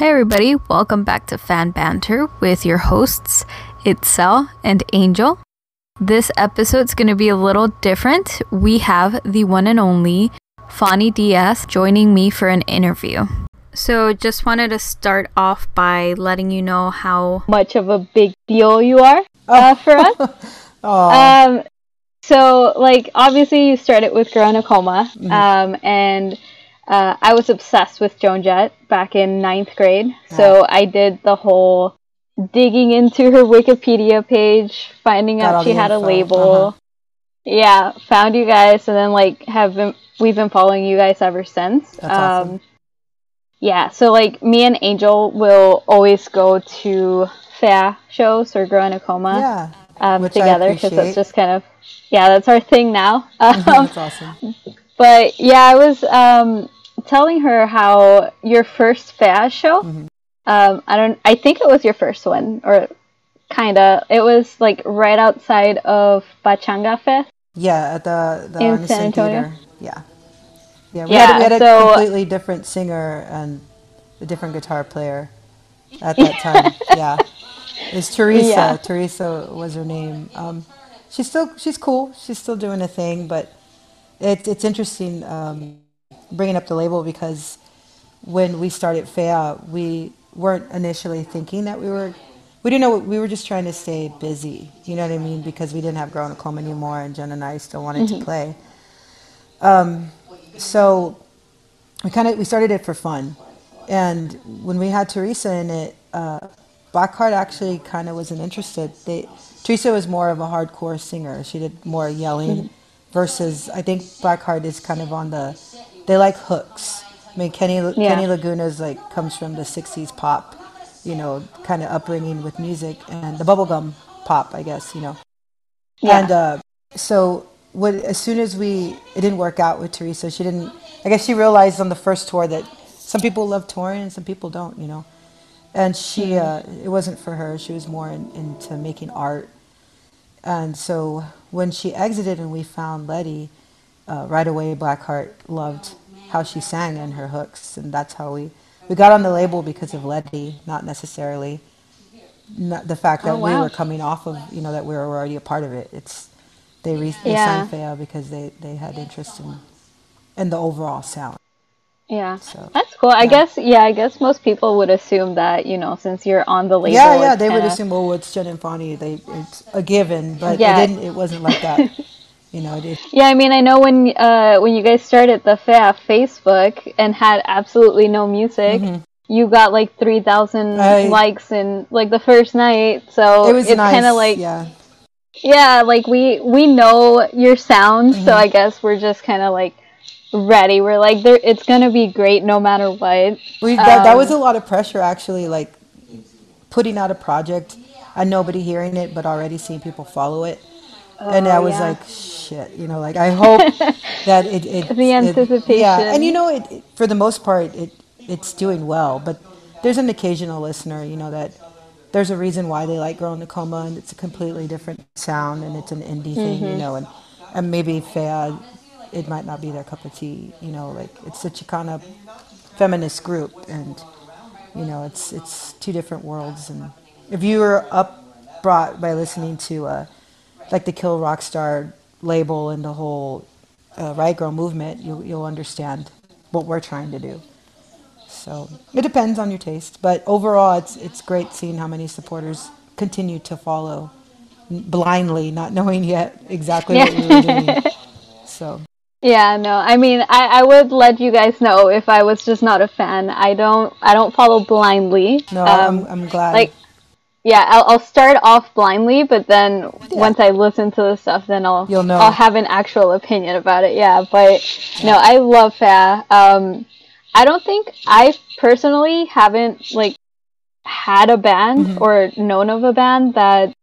Hey everybody, welcome back to Fan Banter with your hosts, Itzel and Angel. This episode's going to be a little different. We have the one and only Fani Diaz joining me for an interview. So, just wanted to start off by letting you know how much of a big deal you are uh, for us. um, so, like, obviously, you started with Girl in a Coma, mm-hmm. um, and uh, I was obsessed with Joan Jett back in ninth grade. So, I did the whole digging into her Wikipedia page, finding Got out she had info. a label. Uh-huh. Yeah, found you guys, and then like have been we've been following you guys ever since. That's um, awesome. Yeah, so like me and Angel will always go to Fea shows or Girl in a Coma yeah, um, together because that's just kind of yeah, that's our thing now. Um, that's awesome. But yeah, I was um, telling her how your first Fea show. Mm-hmm. Um, I don't. I think it was your first one, or kinda. It was like right outside of Pachanga Fest. Yeah, at the the in San Antonio. Theater. Yeah. Yeah, we, yeah, had, we had a so, completely different singer and a different guitar player at that time. yeah, it's Teresa. Yeah. Teresa was her name. Um, she's still she's cool. She's still doing a thing, but it's it's interesting um, bringing up the label because when we started Fea, we weren't initially thinking that we were. We didn't know. We were just trying to stay busy. You know what I mean? Because we didn't have in a anymore, and Jen and I still wanted mm-hmm. to play. Um, so we kind of we started it for fun, and when we had Teresa in it, uh, Blackheart actually kind of wasn't interested. They, Teresa was more of a hardcore singer. She did more yelling, mm-hmm. versus I think Blackheart is kind of on the. They like hooks. I mean, Kenny yeah. Kenny Laguna's like comes from the '60s pop, you know, kind of upbringing with music and the bubblegum pop, I guess, you know. Yeah. And uh, so what as soon as we it didn't work out with Teresa, she didn't. I guess she realized on the first tour that some people love touring and some people don't, you know. And she, mm-hmm. uh, it wasn't for her. She was more in, into making art. And so when she exited and we found Letty, uh, right away Blackheart loved how she sang and her hooks, and that's how we we got on the label because of Letty, not necessarily not the fact that oh, wow. we were coming off of you know that we were already a part of it. It's they, re- they yeah. signed Fea because they, they had interest in in the overall sound. Yeah, so, that's cool. I guess yeah, I guess most people would assume that you know since you're on the label. Yeah, yeah, they kinda... would assume well, it's Jen and Fani. They it's a given, but yeah. it didn't. It wasn't like that. you know, it, yeah, I mean, I know when uh, when you guys started the Fea Facebook and had absolutely no music. Mm-hmm you got like 3000 likes in like the first night so it was it's nice. kind of like yeah yeah, like we we know your sound, mm-hmm. so I guess we're just kind of like ready. We're like, there, it's gonna be great no matter what. We that, um, that was a lot of pressure actually, like putting out a project and nobody hearing it, but already seeing people follow it. Oh, and I was yeah. like, shit, you know, like I hope that it, it the anticipation. It, yeah, and you know, it, it for the most part, it it's doing well, but there's an occasional listener, you know, that there's a reason why they like Girl in the Coma, and it's a completely different sound, and it's an indie thing, mm-hmm. you know, and and maybe Fea, it might not be their cup of tea, you know, like it's a Chicana feminist group, and you know, it's it's two different worlds, and if you were up brought by listening to uh, like the Kill Rock Star label and the whole uh, Riot Grrrl movement, you'll you'll understand what we're trying to do. So it depends on your taste, but overall, it's it's great seeing how many supporters continue to follow blindly, not knowing yet exactly yeah. what we were doing. So. Yeah, no. I mean, I, I would let you guys know if I was just not a fan. I don't I don't follow blindly. No, um, I'm I'm glad. Like yeah, I'll, I'll start off blindly, but then yeah. once I listen to the stuff, then I'll You'll know. I'll have an actual opinion about it. Yeah, but yeah. no, I love Fea. Um, I don't think I personally haven't like had a band mm-hmm. or known of a band that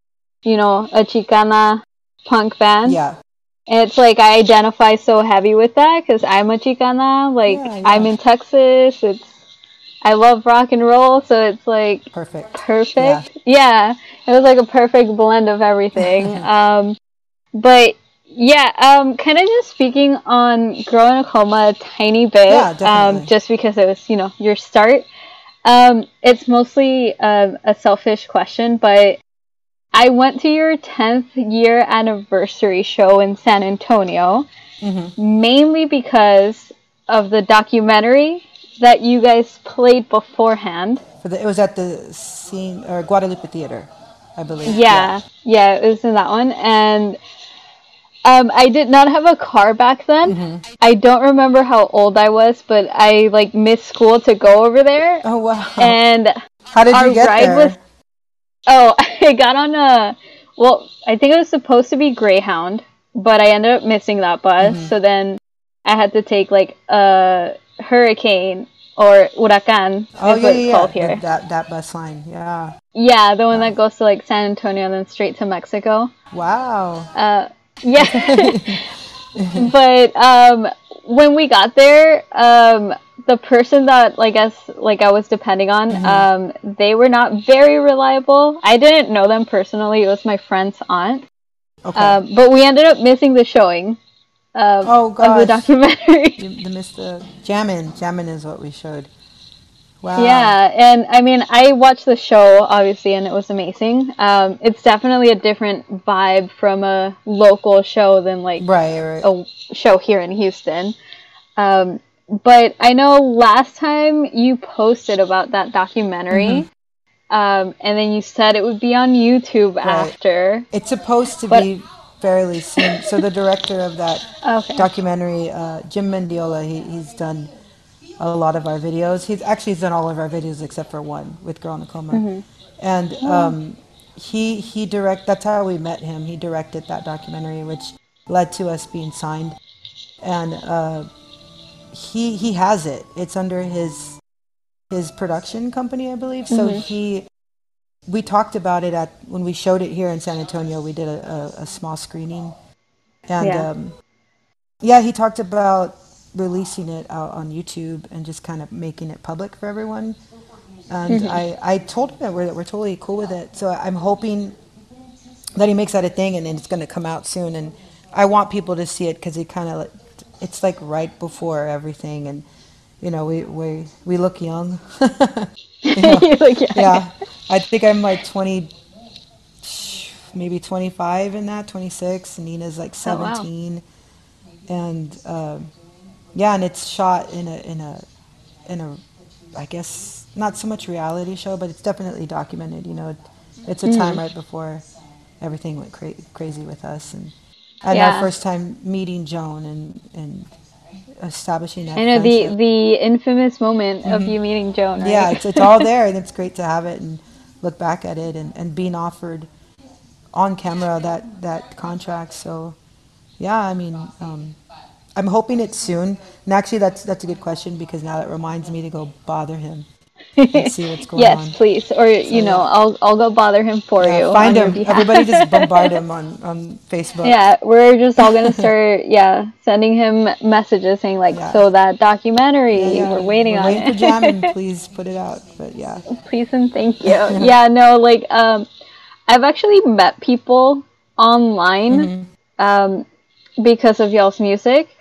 you know a Chicana punk band. Yeah. And it's like I identify so heavy with that because I'm a Chicana. Like yeah. I'm in Texas. It's I love rock and roll, so it's like perfect. Perfect. Yeah. yeah. It was like a perfect blend of everything. um, but yeah, um, kind of just speaking on Girl in a Coma a tiny bit, yeah, um, just because it was, you know, your start. Um, it's mostly uh, a selfish question, but I went to your 10th year anniversary show in San Antonio mm-hmm. mainly because of the documentary that you guys played beforehand. The, it was at the scene or Guadalupe Theater, I believe. Yeah, yeah, yeah it was in that one, and um, I did not have a car back then. Mm-hmm. I don't remember how old I was, but I like missed school to go over there. Oh wow! And how did you get there? Was, oh, I got on a well. I think it was supposed to be Greyhound, but I ended up missing that bus. Mm-hmm. So then I had to take like a hurricane or huracan oh, is yeah, what it's yeah, called here. That that bus line, yeah. Yeah, the one that goes to like San Antonio and then straight to Mexico. Wow. Uh, yeah. but um, when we got there, um, the person that like us like I was depending on, mm-hmm. um, they were not very reliable. I didn't know them personally. It was my friend's aunt. Okay. Um, but we ended up missing the showing. Uh, oh, gosh. Of the documentary. you missed the Jammin. Jammin is what we showed. Wow. Yeah, and I mean, I watched the show obviously, and it was amazing. Um, it's definitely a different vibe from a local show than like right, right. a show here in Houston. Um, but I know last time you posted about that documentary, mm-hmm. um, and then you said it would be on YouTube right. after. It's supposed to but, be fairly soon. So the director of that okay. documentary, uh, Jim Mendiola, he, he's done a lot of our videos. He's actually he's done all of our videos except for one with Girl in a Coma. Mm-hmm. And um, he he direct. That's how we met him. He directed that documentary, which led to us being signed. And uh, he he has it. It's under his his production company, I believe. So mm-hmm. he we talked about it at when we showed it here in San Antonio. We did a, a, a small screening, and yeah. Um, yeah, he talked about releasing it out on YouTube and just kind of making it public for everyone. And mm-hmm. I, I told him that we're, that we're totally cool with it. So I'm hoping that he makes that a thing and, and it's going to come out soon. And I want people to see it because it kind of it's like right before everything and you know we we we look young you know? you look young. yeah i think i'm like 20 maybe 25 in that 26 and nina's like 17 oh, wow. and uh, yeah and it's shot in a in a in a i guess not so much reality show but it's definitely documented you know it's a time mm. right before everything went cra- crazy with us and and yeah. our first time meeting Joan and and establishing that. I know the the infamous moment mm-hmm. of you meeting Joan. Right? Yeah, it's it's all there, and it's great to have it and look back at it and, and being offered on camera that that contract. So, yeah, I mean, um, I'm hoping it's soon. And actually, that's that's a good question because now that reminds me to go bother him see what's going yes, on. Yes, please. Or so, you know. I'll I'll go bother him for yeah, you. Find him. Everybody just bombard him on on Facebook. Yeah, we're just all gonna start. yeah, sending him messages saying like, yeah. so that documentary, we're waiting we're on waiting it. for jamming. please put it out. But yeah. Please and thank you. yeah, no, like um, I've actually met people online mm-hmm. um, because of y'all's music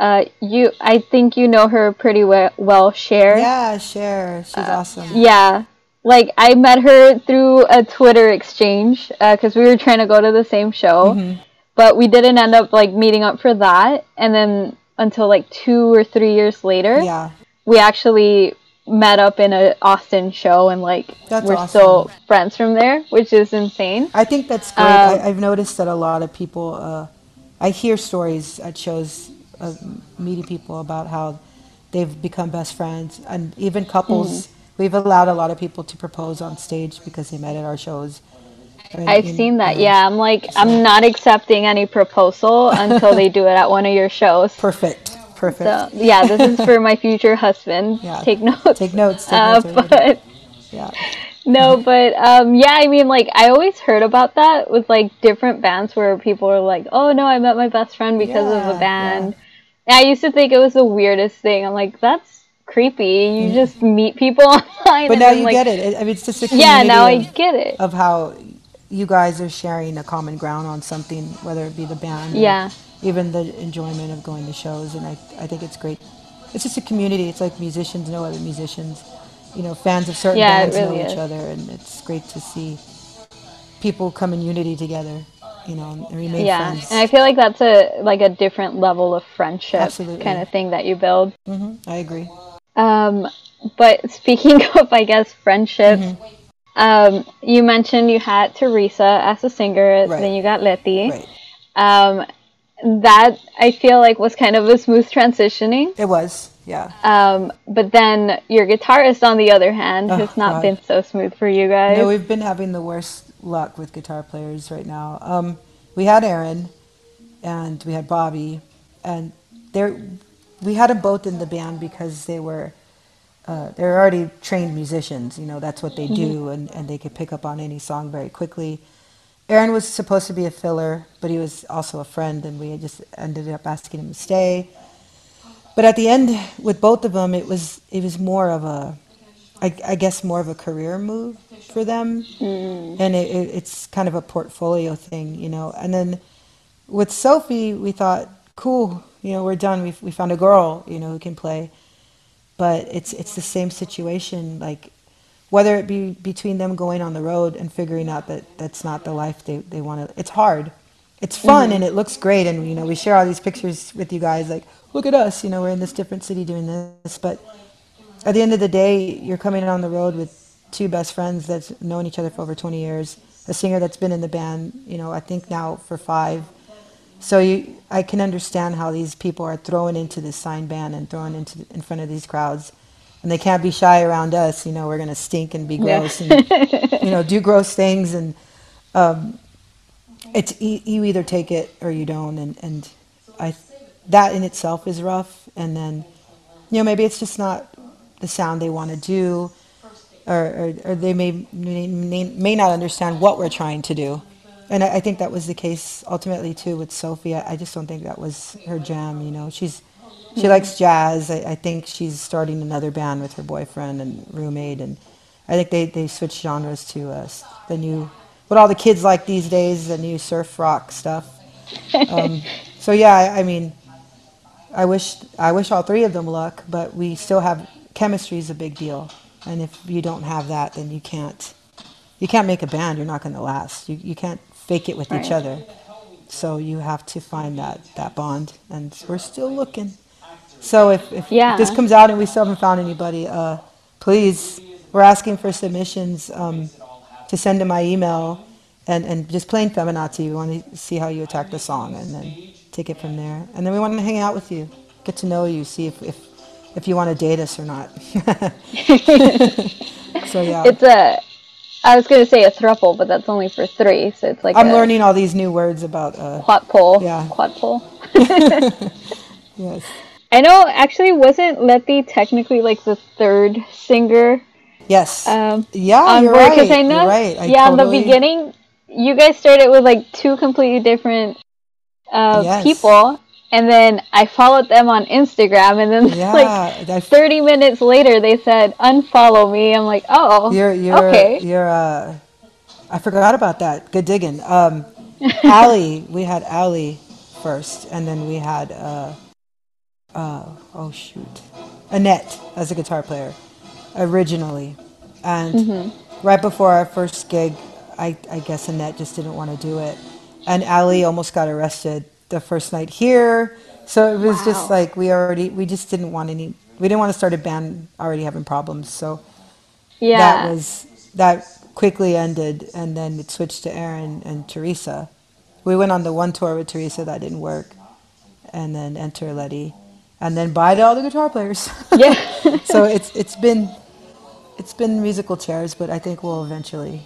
uh, you, I think you know her pretty well, well Cher. Yeah, Cher. She's uh, awesome. Yeah, like I met her through a Twitter exchange because uh, we were trying to go to the same show, mm-hmm. but we didn't end up like meeting up for that. And then until like two or three years later, yeah, we actually met up in a Austin show and like that's we're awesome. still friends from there, which is insane. I think that's great. Um, I, have noticed that a lot of people. Uh, I hear stories at shows of meeting people about how they've become best friends, and even couples. Mm-hmm. We've allowed a lot of people to propose on stage because they met at our shows. I've seen that. Yeah, I'm like, so. I'm not accepting any proposal until they do it at one of your shows. Perfect. Perfect. So, yeah, this is for my future husband. Yeah. Take notes. Take notes. Take uh, notes but yeah. No, but um, yeah, I mean, like I always heard about that with like different bands where people are like, "Oh no, I met my best friend because yeah, of a band." Yeah. I used to think it was the weirdest thing. I'm like, that's creepy. You just meet people online. But now you like, get it. I mean, it's just a yeah. Now of, I get it of how you guys are sharing a common ground on something, whether it be the band, yeah, even the enjoyment of going to shows. And I, I think it's great. It's just a community. It's like musicians know other musicians, you know, fans of certain yeah, bands really know is. each other, and it's great to see people come in unity together. You know, and remain yeah, friends. and I feel like that's a like a different level of friendship Absolutely. kind of thing that you build. Mm-hmm. I agree. Um, but speaking of, I guess, friendship. mm-hmm. um, you mentioned you had Teresa as a singer, right. then you got Letty. Right. Um, that I feel like was kind of a smooth transitioning. It was, yeah. Um, but then your guitarist, on the other hand, oh, has not God. been so smooth for you guys. No, we've been having the worst luck with guitar players right now. Um, we had Aaron, and we had Bobby, and there, we had them both in the band because they were. Uh, they're already trained musicians, you know, that's what they mm-hmm. do, and, and they could pick up on any song very quickly. Aaron was supposed to be a filler, but he was also a friend, and we just ended up asking him to stay. But at the end, with both of them, it was it was more of a, I, I guess, more of a career move for them, mm. and it, it, it's kind of a portfolio thing, you know. And then with Sophie, we thought, cool, you know, we're done. We we found a girl, you know, who can play. But it's it's the same situation, like whether it be between them going on the road and figuring out that that's not the life they, they want to it's hard it's fun mm-hmm. and it looks great and you know we share all these pictures with you guys like look at us you know we're in this different city doing this but at the end of the day you're coming on the road with two best friends that's known each other for over 20 years a singer that's been in the band you know i think now for five so you i can understand how these people are thrown into this sign band and thrown into in front of these crowds and they can't be shy around us. You know, we're going to stink and be gross yeah. and you know do gross things, and um, it's you either take it or you don't, and and I that in itself is rough, and then you know maybe it's just not the sound they want to do, or, or, or they may, may may not understand what we're trying to do. And I, I think that was the case ultimately too with Sophia. I just don't think that was her jam. You know, she's she likes jazz. I, I, think she's starting another band with her boyfriend and roommate, and I think they, they switched genres to uh, the new what all the kids like these days, the new surf rock stuff. Um, so yeah, I, I, mean, I wish I wish all three of them luck, but we still have chemistry is a big deal, and if you don't have that, then you can't you can't make a band. You're not going to last. You you can't fake it with right. each other. So you have to find that that bond, and we're still looking. So if, if yeah. this comes out and we still haven't found anybody, uh, please, we're asking for submissions um, to send to my email and, and just plain feminazi. We want to see how you attack the song and then take it from there. And then we want to hang out with you, get to know you, see if, if, if you want to date us or not. so yeah. It's a, I was going to say a thruple, but that's only for three. So it's like I'm learning all these new words about uh, quad pole. Yeah. Quad pole. yes. I know actually wasn't Letty technically like the third singer? Yes. Um, yeah, you're right. I know, you're right. I yeah, totally... in the beginning, you guys started with like two completely different uh, yes. people, and then I followed them on Instagram, and then yeah, like 30 minutes later, they said unfollow me. I'm like, oh, you're, you're okay. You're. Uh, I forgot about that. Good digging. Um, Allie, we had Allie first, and then we had. Uh, uh, oh shoot, Annette as a guitar player originally, and mm-hmm. right before our first gig, I, I guess Annette just didn't want to do it, and Ali almost got arrested the first night here. So it was wow. just like we already we just didn't want any we didn't want to start a band already having problems. So yeah, that was that quickly ended, and then it switched to Aaron and Teresa. We went on the one tour with Teresa that didn't work, and then enter Letty and then bye to all the guitar players. Yeah. so it's it's been it's been musical chairs, but I think we'll eventually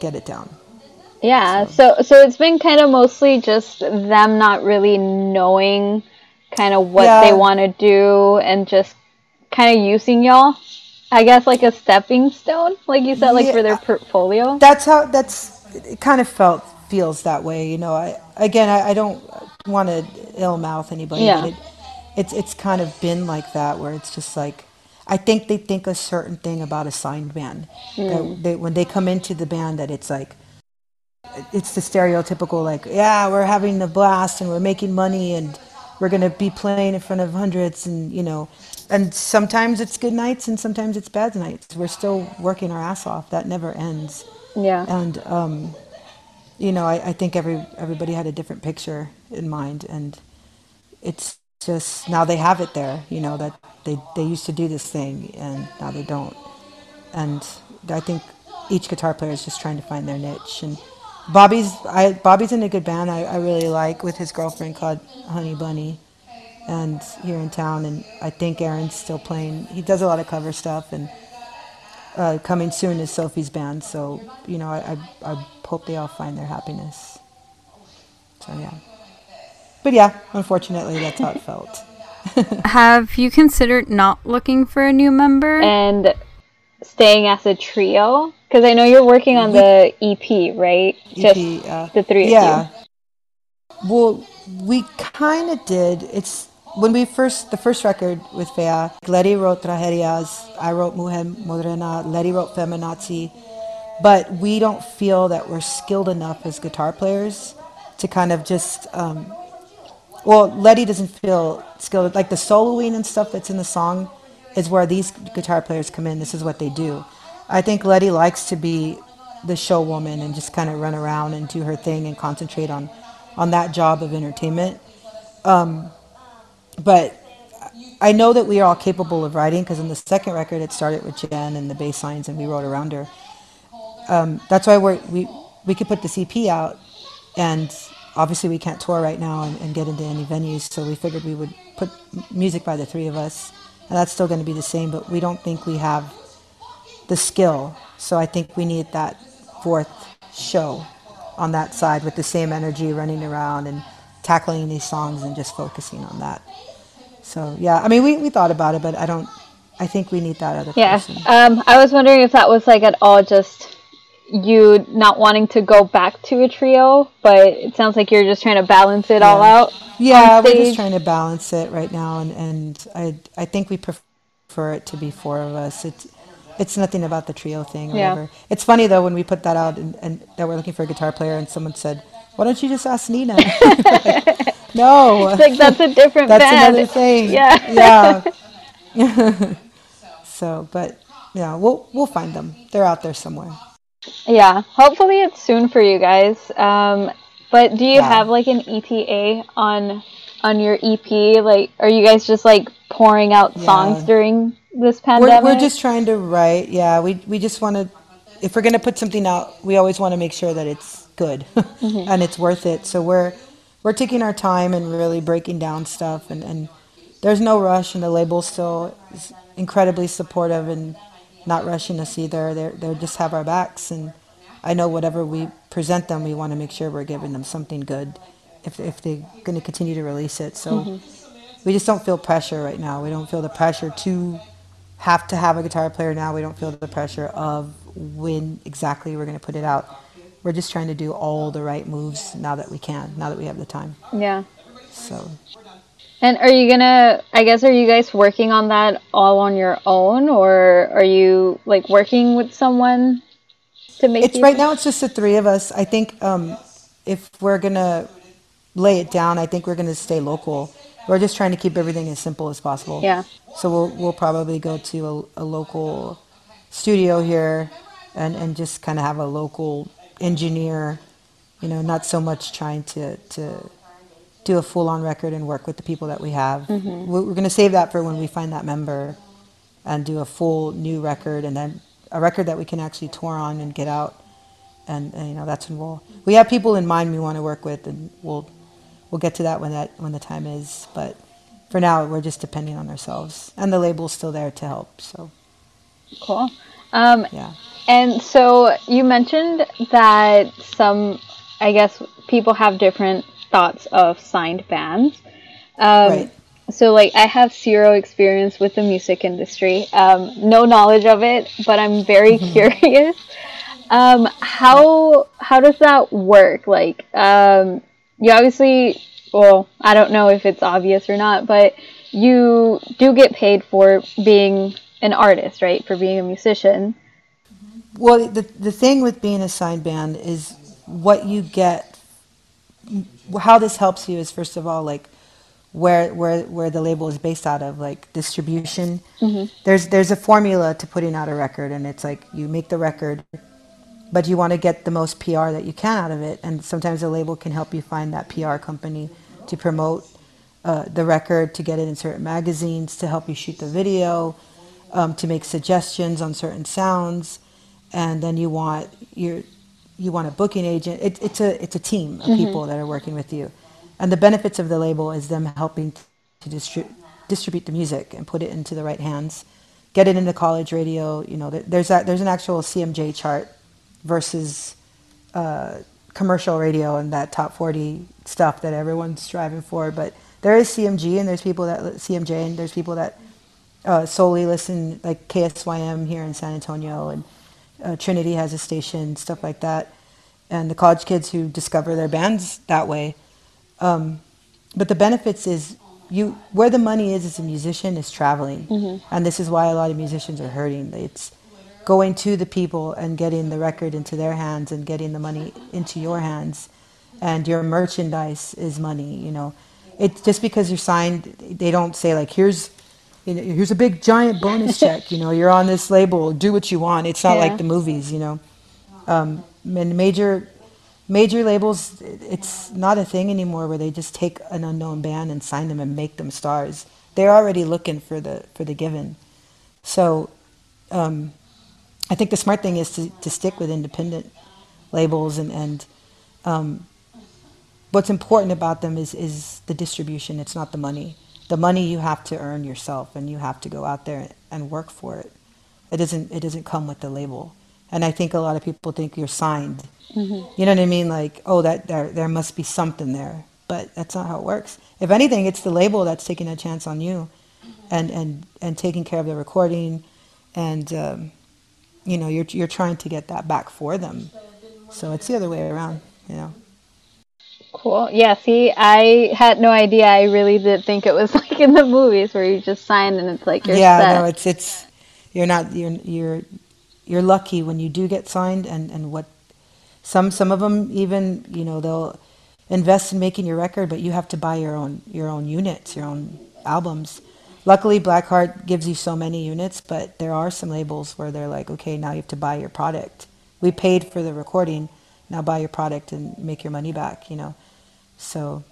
get it down. Yeah. So so, so it's been kind of mostly just them not really knowing kind of what yeah. they want to do and just kind of using y'all. I guess like a stepping stone, like you said, like yeah, for their portfolio. That's how that's it. Kind of felt feels that way, you know. I again, I, I don't want to ill mouth anybody, yeah. but it, it's it's kind of been like that where it's just like I think they think a certain thing about a signed band. Mm. They, when they come into the band, that it's like it's the stereotypical like yeah we're having a blast and we're making money and we're going to be playing in front of hundreds and you know and sometimes it's good nights and sometimes it's bad nights. We're still working our ass off. That never ends. Yeah. And um, you know I, I think every everybody had a different picture in mind and it's just now they have it there you know that they they used to do this thing and now they don't. And i think each guitar player is just trying to find their niche and bobby's I, bobby's in a good band I, I really like with his girlfriend called honey bunny and here in town and i think aaron's still playing he does a lot of cover stuff and uh, coming soon is sophie's band so you know I, I, I hope they all find their happiness so yeah but yeah, unfortunately, that's how it felt. Have you considered not looking for a new member and staying as a trio? Because I know you're working on the EP, right? EP, Just uh, the three yeah. Well, we kind of did. It's when we first the first record with Fea. Letty wrote Tragedias. I wrote Mujer Morena. Letty wrote Feminazi. But we don't feel that we're skilled enough as guitar players to kind of just um, well, Letty doesn't feel skilled. Like the soloing and stuff that's in the song is where these guitar players come in. This is what they do. I think Letty likes to be the show woman and just kind of run around and do her thing and concentrate on, on that job of entertainment. Um, but I know that we are all capable of writing because in the second record it started with Jen and the bass lines and we wrote around her. Um, that's why we we we could put the EP out and obviously we can't tour right now and, and, get into any venues, so we figured we would put music by the three of us, and that's still going to be the same. But we don't think we have the skill, so I think we need that fourth show on that side with the same energy, running around and tackling these songs and just focusing on that. So yeah, I mean, we, we thought about it, but I don't. I think we need that other yeah. person. Um, I was wondering if that was like at all just you not wanting to go back to a trio, but it sounds like you're just trying to balance it yeah. all out. Yeah, we're just trying to balance it right now, and, and I I think we prefer it to be four of us. It's it's nothing about the trio thing or yeah. whatever. It's funny though when we put that out and, and that we're looking for a guitar player, and someone said, "Why don't you just ask Nina?" like, no, it's like that's a different. that's band. another thing. Yeah, yeah. so, but yeah, we'll we'll find them. They're out there somewhere. Yeah, hopefully it's soon for you guys. Um, but do you yeah. have like an ETA on on your EP? Like, are you guys just like pouring out yeah. songs during this pandemic? We're, we're just trying to write. Yeah, we we just want to. If we're gonna put something out, we always want to make sure that it's good mm-hmm. and it's worth it. So we're we're taking our time and really breaking down stuff and and there's no rush and the label still is incredibly supportive and not rushing us either. They they just have our backs, and I know whatever we present them, we want to make sure we're giving them something good. If if they're going to continue to release it, so mm-hmm. We just don't feel pressure right now. We don't feel the pressure to have to have a guitar player now. We don't feel the pressure of when exactly we're going to put it out. We're just trying to do all the right moves now that we can, now that we have the time. Yeah. So and are you gonna? I guess are you guys working on that all on your own, or are you like working with someone to make? It It's right now. It's just the three of us. I think um, if we're gonna lay it down, I think we're gonna stay local. We're just trying to keep everything as simple as possible. Yeah. So we'll we'll probably go to a, a local studio here, and and just kind of have a local engineer. You know, not so much trying to to do a full on record and work with the people that we have. Mm-hmm. We're, we're going to save that for when we find that member and do a full new record and then a record that we can actually tour on and get out. And, and you know that's when we'll we have people in mind we want to work with and we'll we'll get to that when that when the time is. But for now we're just depending on ourselves and the label's still there to help. So cool. Um, yeah. And so you mentioned that some, I guess, people have different thoughts of signed bands. Um, right. So, like, I have zero experience with the music industry, um, no knowledge of it, but I'm very mm-hmm. curious. Um, how how does that work? Like, um, you obviously, well, I don't know if it's obvious or not, but you do get paid for being an artist, right? For being a musician. Well, the the thing with being a signed band is what you get how this helps you is first of all like where where where the label is based out of, like distribution. Mm-hmm. There's there's a formula to putting out a record, and it's like you make the record, but you want to get the most PR that you can out of it, and sometimes a label can help you find that PR company to promote uh, the record, to get it in certain magazines, to help you shoot the video, um, to make suggestions on certain sounds, and then you want your you want a booking agent. It, it's a it's a team of mm-hmm. people that are working with you and the benefits of the label is them helping to distri- distribute the music and put it into the right hands, get it into college radio. You know, there's that there's an actual CMJ chart versus uh, commercial radio and that top 40 stuff that everyone's striving for. But there is CMJ and there's people that CMJ and there's people that uh, solely listen like KSYM here in San Antonio and uh, Trinity has a station, stuff like that. And the college kids who discover their bands that way um, but the benefits is you where the money is as a musician is traveling, mm-hmm. and this is why a lot of musicians are hurting. It's going to the people and getting the record into their hands and getting the money into your hands, and your merchandise is money. You know, it's just because you're signed, they don't say like here's. You know, here's a big giant bonus check. You know, you're on this label. Do what you want. It's not yeah. like the movies. You know, um, and major major labels, it's not a thing anymore where they just take an unknown band and sign them and make them stars. They're already looking for the for the given. So, um, I think the smart thing is to, to stick with independent labels and and um, what's important about them is is the distribution. It's not the money. The money you have to earn yourself, and you have to go out there and work for it. It doesn't it doesn't come with the label. And I think a lot of people think you're signed Mm-hmm. You know what I mean? Like, oh, that there there must be something there, but that's not how it works. If anything, it's the label that's taking a chance on you, and and and taking care of the recording, and um, you know you're you're trying to get that back for them. So it's the other way around, you know. Cool. Yeah. See, I had no idea. I really did think it was like in the movies where you just sign and it's like you're yeah. Set. No, it's it's you're not you're you're you're lucky when you do get signed and and what some some of them even you know they'll invest in making your record, but you have to buy your own your own units, your own albums. Luckily, Blackheart gives you so many units, but there are some labels where they're like, okay, now you have to buy your product. We paid for the recording, now buy your product and make your money back. You know, so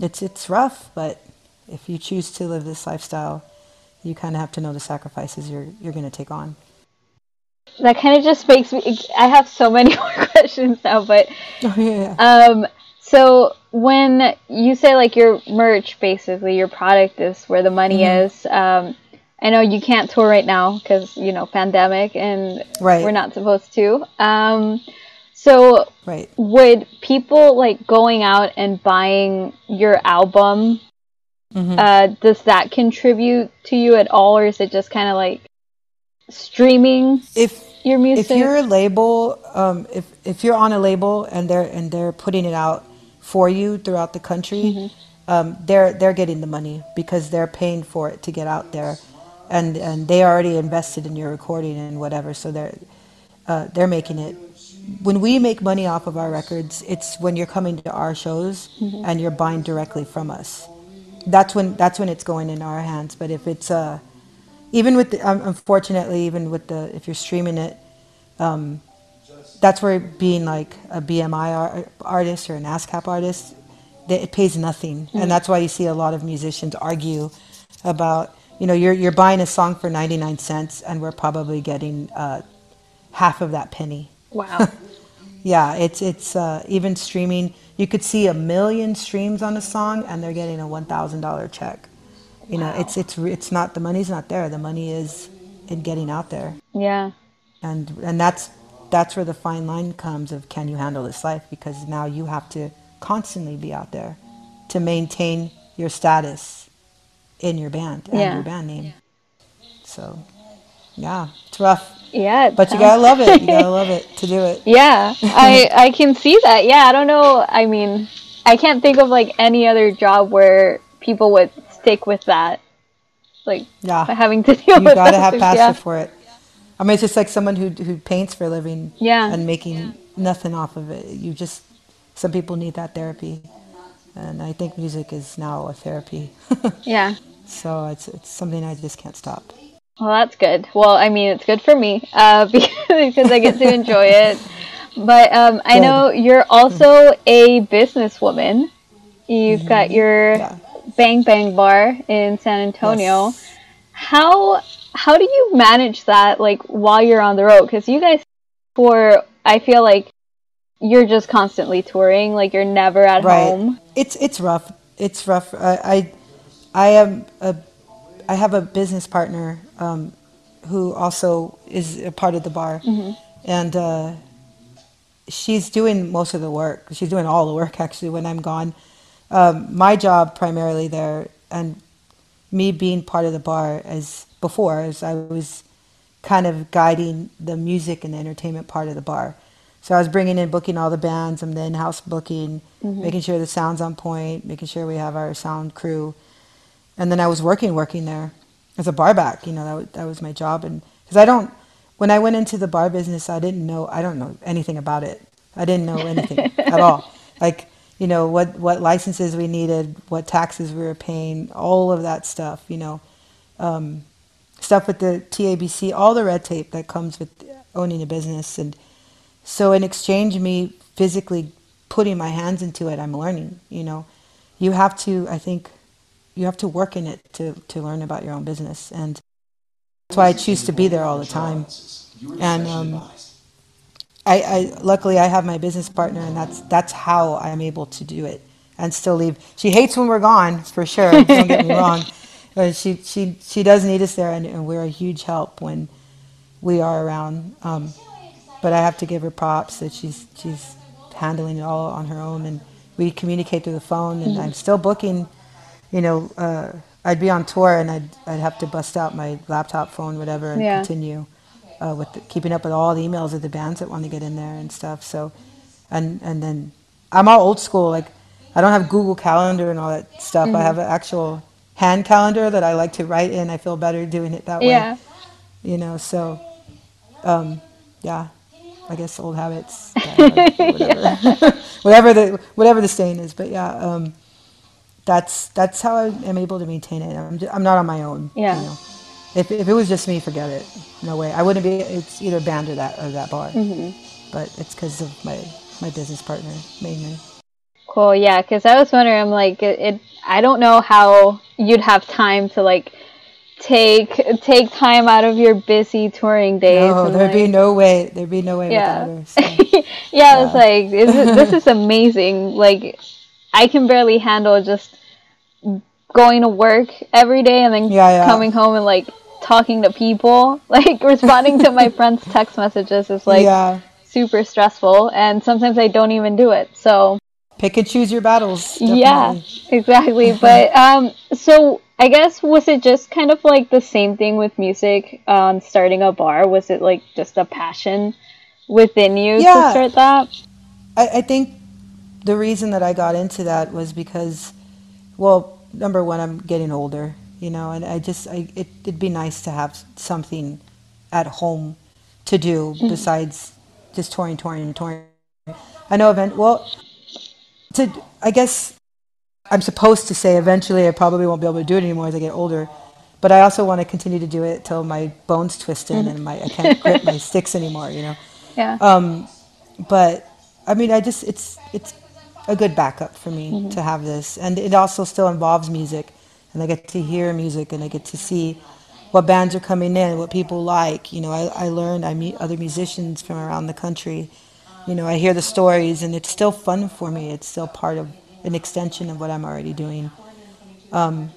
it's it's rough, but if you choose to live this lifestyle, you kind of have to know the sacrifices you're you're going to take on that kind of just makes me. I have so many more questions now, but oh, yeah. um, so when you say like your merch, basically your product is where the money mm-hmm. is. Um, I know you can't tour right now because you know pandemic and right. we're not supposed to. Um, so right. would people like going out and buying your album? Mm-hmm. Uh, does that contribute to you at all, or is it just kind of like streaming? If your music? If you're a label, um, if if you're on a label and they're and they're putting it out for you throughout the country, mm-hmm. um, they're they're getting the money because they're paying for it to get out there, and and they already invested in your recording and whatever, so they're uh, they're making it. When we make money off of our records, it's when you're coming to our shows mm-hmm. and you're buying directly from us. That's when that's when it's going in our hands. But if it's uh, even with the, um, unfortunately, even with the if you're streaming it, um, that's where being like a BMI artist or an ASCAP artist, it pays nothing, mm-hmm. and hmm. that's why you see a lot of musicians argue about you know you're you're buying a song for 99 cents and we're probably getting uh, half of that penny. Wow. yeah, it's it's uh, even streaming. You could see a million streams on a song and they're getting a one thousand dollar check. You know, it's it's it's not the money's not there. The money is in getting out there. Yeah. And and that's that's where the fine line comes of can you handle this life because now you have to constantly be out there to maintain your status in your band and yeah. your band name. So, yeah, it's rough. Yeah, but you gotta love it. You gotta love it to do it. Yeah, I I can see that. Yeah, I don't know. I mean, I can't think of like any other job where people would stick with that. Like yeah, having to deal you with. You gotta have passion yeah. for it. I mean, it's just like someone who who paints for a living. Yeah. And making yeah. nothing off of it. You just some people need that therapy. and I think music is now a therapy. yeah. So it's it's something I just can't stop. Well, that's good. Well, I mean, it's good for me uh, because I get to enjoy it. But um, I know you're also a businesswoman. You've mm-hmm. got your yeah. Bang Bang Bar in San Antonio. Yes. How how do you manage that like while you're on the road? Because you guys, for I feel like you're just constantly touring. Like you're never at right. home. It's it's rough. It's rough. I I, I am a I have a business partner um, who also is a part of the bar, mm-hmm. and uh, she's doing most of the work. She's doing all the work actually when I'm gone. Um, my job primarily there, and me being part of the bar as before, as I was kind of guiding the music and the entertainment part of the bar. So I was bringing in, booking all the bands, and then house booking, mm-hmm. making sure the sound's on point, making sure we have our sound crew, and then I was working, working there as a bar back. You know, that was, that was my job, and because I don't, when I went into the bar business, I didn't know, I don't know anything about it. I didn't know anything at all. Like, you know, what what licenses we needed, what taxes we were paying, all of that stuff. You know, um, stuff with the TABC, all the red tape that comes with owning a business, and so in exchange, me physically putting my hands into it, I'm learning. You know, you have to, I think, you have to work in it to, to learn about your own business. And that's why I choose to be there all the time. And um, I, I, luckily I have my business partner, and that's that's how I'm able to do it and still leave. She hates when we're gone, for sure. Don't get me wrong, but she she she does need us there, and, and we're a huge help when we are around. Um, but I have to give her props that she's she's handling it all on her own, and we communicate through the phone. And mm-hmm. I'm still booking. You know, uh, I'd be on tour, and I'd I'd have to bust out my laptop, phone, whatever, and yeah. continue uh, with the, keeping up with all the emails of the bands that want to get in there and stuff. So, and and then I'm all old school. Like I don't have Google Calendar and all that stuff. Mm-hmm. I have an actual hand calendar that I like to write in. I feel better doing it that way. Yeah. You know, so um, yeah, I guess old habits, whatever. whatever the whatever the stain is. But yeah, um, that's that's how I am able to maintain it. I'm just, I'm not on my own. Yeah. You know? If if it was just me, forget it. No way. I wouldn't be. It's either band or that or that bar. Mm-hmm. But it's because of my my business partner mainly. Cool. Yeah. Because I was wondering, I'm like, it, it. I don't know how you'd have time to like take take time out of your busy touring days. No, there'd like, be no way. There'd be no way yeah. without her. So. yeah, yeah, I was like, this is, this is amazing. Like, I can barely handle just going to work every day and then yeah, yeah. coming home and like talking to people, like responding to my friends' text messages is like super stressful, and sometimes I don't even do it. So pick and choose your battles. Definitely. Yeah, exactly. but um, so I guess was it just kind of like the same thing with music on um, starting a bar? Was it like just a passion within you yeah. to start that? I, I think the reason that I got into that was because, well, number one, I'm getting older, you know, and I just, I, it, it'd be nice to have something at home to do mm-hmm. besides just touring, touring, and touring. I know event, well, to, I guess I'm supposed to say eventually I probably won't be able to do it anymore as I get older. But I also want to continue to do it till my bones twist in mm-hmm. and my I can't grip my sticks anymore. You know. Yeah. Um, but I mean, I just it's it's a good backup for me mm-hmm. to have this, and it also still involves music, and I get to hear music and I get to see what bands are coming in, what people like. You know, I I learn I meet other musicians from around the country. You know, I hear the stories, and it's still fun for me. It's still part of an extension of what I'm already doing. Um,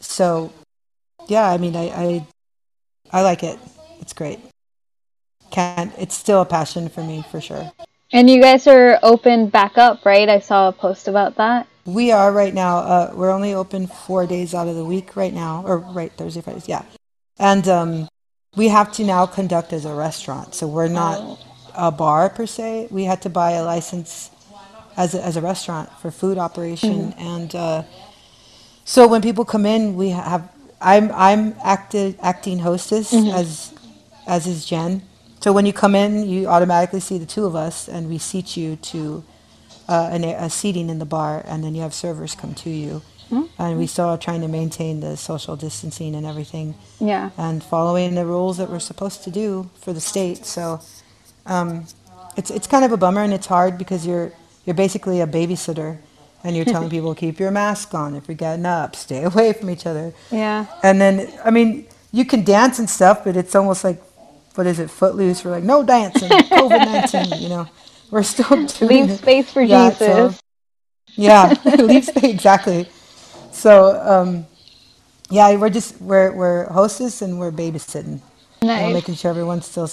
so, yeah, I mean, I, I, I like it. It's great. Can't. It's still a passion for me for sure. And you guys are open back up, right? I saw a post about that. We are right now. Uh, we're only open four days out of the week right now, or right Thursday, Fridays, yeah. And um, we have to now conduct as a restaurant, so we're not oh. A bar per se. We had to buy a license as a, as a restaurant for food operation, mm-hmm. and uh, so when people come in, we have I'm I'm acted, acting hostess mm-hmm. as as is Jen. So when you come in, you automatically see the two of us, and we seat you to uh, an, a seating in the bar, and then you have servers come to you. Mm-hmm. And we still are trying to maintain the social distancing and everything. Yeah. And following the rules that we're supposed to do for the state. So um, it's it's kind of a bummer and it's hard because you're you're basically a babysitter and you're telling people keep your mask on if you're getting up, stay away from each other. Yeah. And then I mean you can dance and stuff, but it's almost like what is it, footloose? We're like no dancing, COVID nineteen. You know, we're still doing leave space for yeah, Jesus. So, yeah, leave space exactly. So um, yeah, we're just we're we're hostess and we're babysitting. Nice. And making sure everyone's still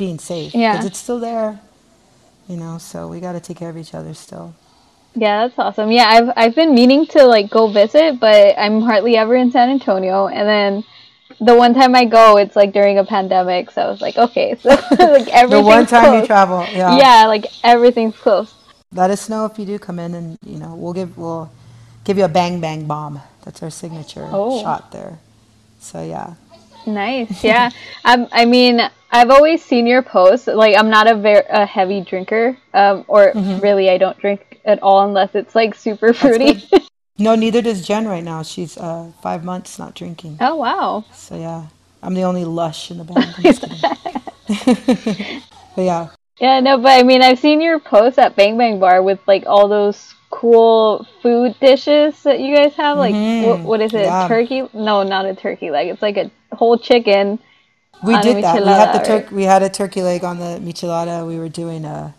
being safe. Yeah. Because it's still there, you know, so we got to take care of each other still. Yeah, that's awesome. Yeah, I've I've been meaning to like go visit, but I'm hardly ever in San Antonio. And then the one time I go, it's like during a pandemic. So I was like, okay, so like everything. the one time closed. you travel, yeah. Yeah, like everything's closed. Let us know if you do come in, and you know we'll give we'll give you a bang bang bomb. That's our signature oh. shot there. So yeah. Nice. Yeah. um, I mean, I've always seen your posts. Like, I'm not a very a heavy drinker, um, or mm-hmm. really, I don't drink at all unless it's like super fruity. no, neither does Jen right now. She's uh, five months not drinking. Oh wow. So yeah, I'm the only lush in the band. but yeah. Yeah, no, but I mean, I've seen your posts at Bang Bang Bar with like all those cool food dishes that you guys have. Like, mm-hmm. what, what is it? Yeah. Turkey? No, not a turkey leg. It's like a whole chicken. We did that. We had the tur- right? We had a turkey leg on the michelada. We were doing a.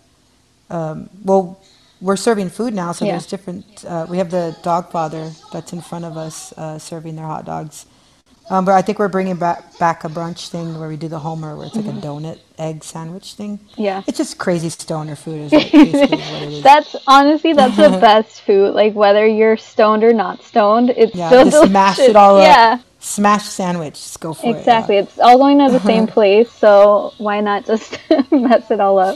Um, well, we're serving food now, so yeah. there's different. Uh, we have the dog father that's in front of us uh, serving their hot dogs. Um, but I think we're bringing back back a brunch thing where we do the Homer, where it's like mm-hmm. a donut egg sandwich thing. Yeah, it's just crazy stoner food. Is like what it is. That's honestly that's the best food. Like whether you're stoned or not stoned, it's yeah, still just delicious. smash it all up. Yeah, smash sandwich. Just go for exactly. it. Exactly. It's all going to the same place, so why not just mess it all up?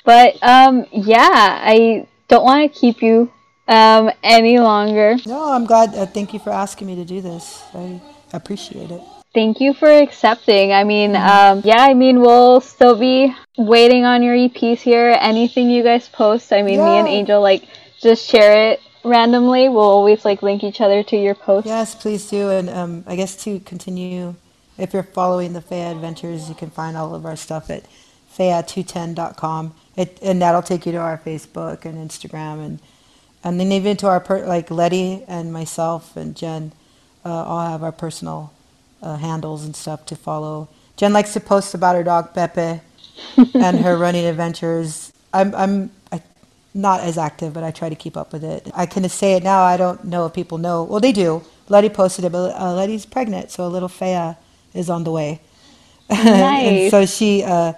but um, yeah, I don't want to keep you um any longer. No, I'm glad. Uh, thank you for asking me to do this. I appreciate it. Thank you for accepting. I mean, mm-hmm. um, yeah, I mean, we'll still be waiting on your EPs here. Anything you guys post, I mean, yeah. me and Angel, like, just share it randomly. We'll always, like, link each other to your posts. Yes, please do. And um, I guess to continue, if you're following the Fea Adventures, you can find all of our stuff at faya210.com. It, and that'll take you to our Facebook and Instagram and and then even to our per, like Letty and myself and Jen uh, all have our personal uh, handles and stuff to follow. Jen likes to post about her dog Pepe and her running adventures. I'm I'm not as active, but I try to keep up with it. I can say it now. I don't know if people know. Well, they do. Letty posted it, but uh, Letty's pregnant, so a little Fea is on the way. Nice. and so she, uh,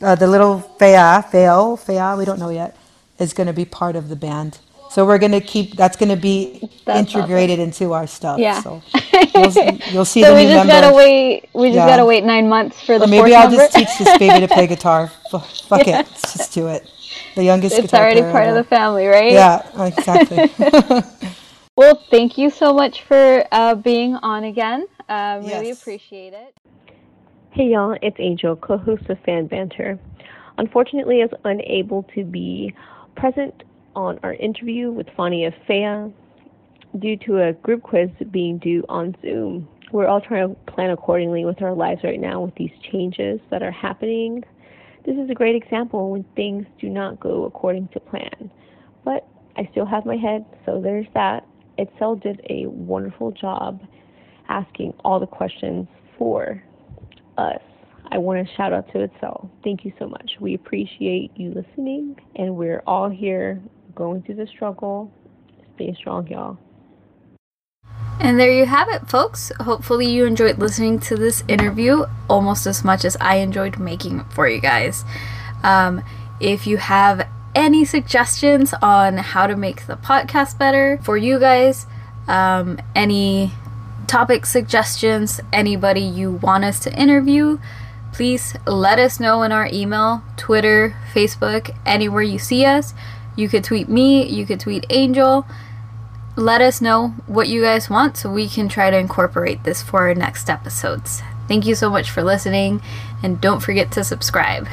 uh, the little Fea, Faya, Faya, we don't know yet, is going to be part of the band. So we're gonna keep. That's gonna be that's integrated awesome. into our stuff. Yeah. So you'll, you'll see so the we new just gotta wait. We just yeah. gotta wait nine months for the. Or maybe I'll number. just teach this baby to play guitar. Fuck yeah. it, let's just do it. The youngest. It's already part ever. of the family, right? Yeah, exactly. well, thank you so much for uh, being on again. Um, yes. Really appreciate it. Hey y'all, it's Angel, co-host of Fan Banter. Unfortunately, I was unable to be present on our interview with Fania Fea due to a group quiz being due on Zoom. We're all trying to plan accordingly with our lives right now with these changes that are happening. This is a great example when things do not go according to plan. But I still have my head, so there's that. Itzel did a wonderful job asking all the questions for us. I want to shout out to Itzel. Thank you so much. We appreciate you listening, and we're all here going through the struggle. Stay strong, y'all. And there you have it, folks. Hopefully, you enjoyed listening to this interview almost as much as I enjoyed making it for you guys. Um, if you have any suggestions on how to make the podcast better for you guys, um, any topic suggestions, anybody you want us to interview, please let us know in our email, Twitter, Facebook, anywhere you see us. You could tweet me, you could tweet Angel. Let us know what you guys want so we can try to incorporate this for our next episodes. Thank you so much for listening, and don't forget to subscribe.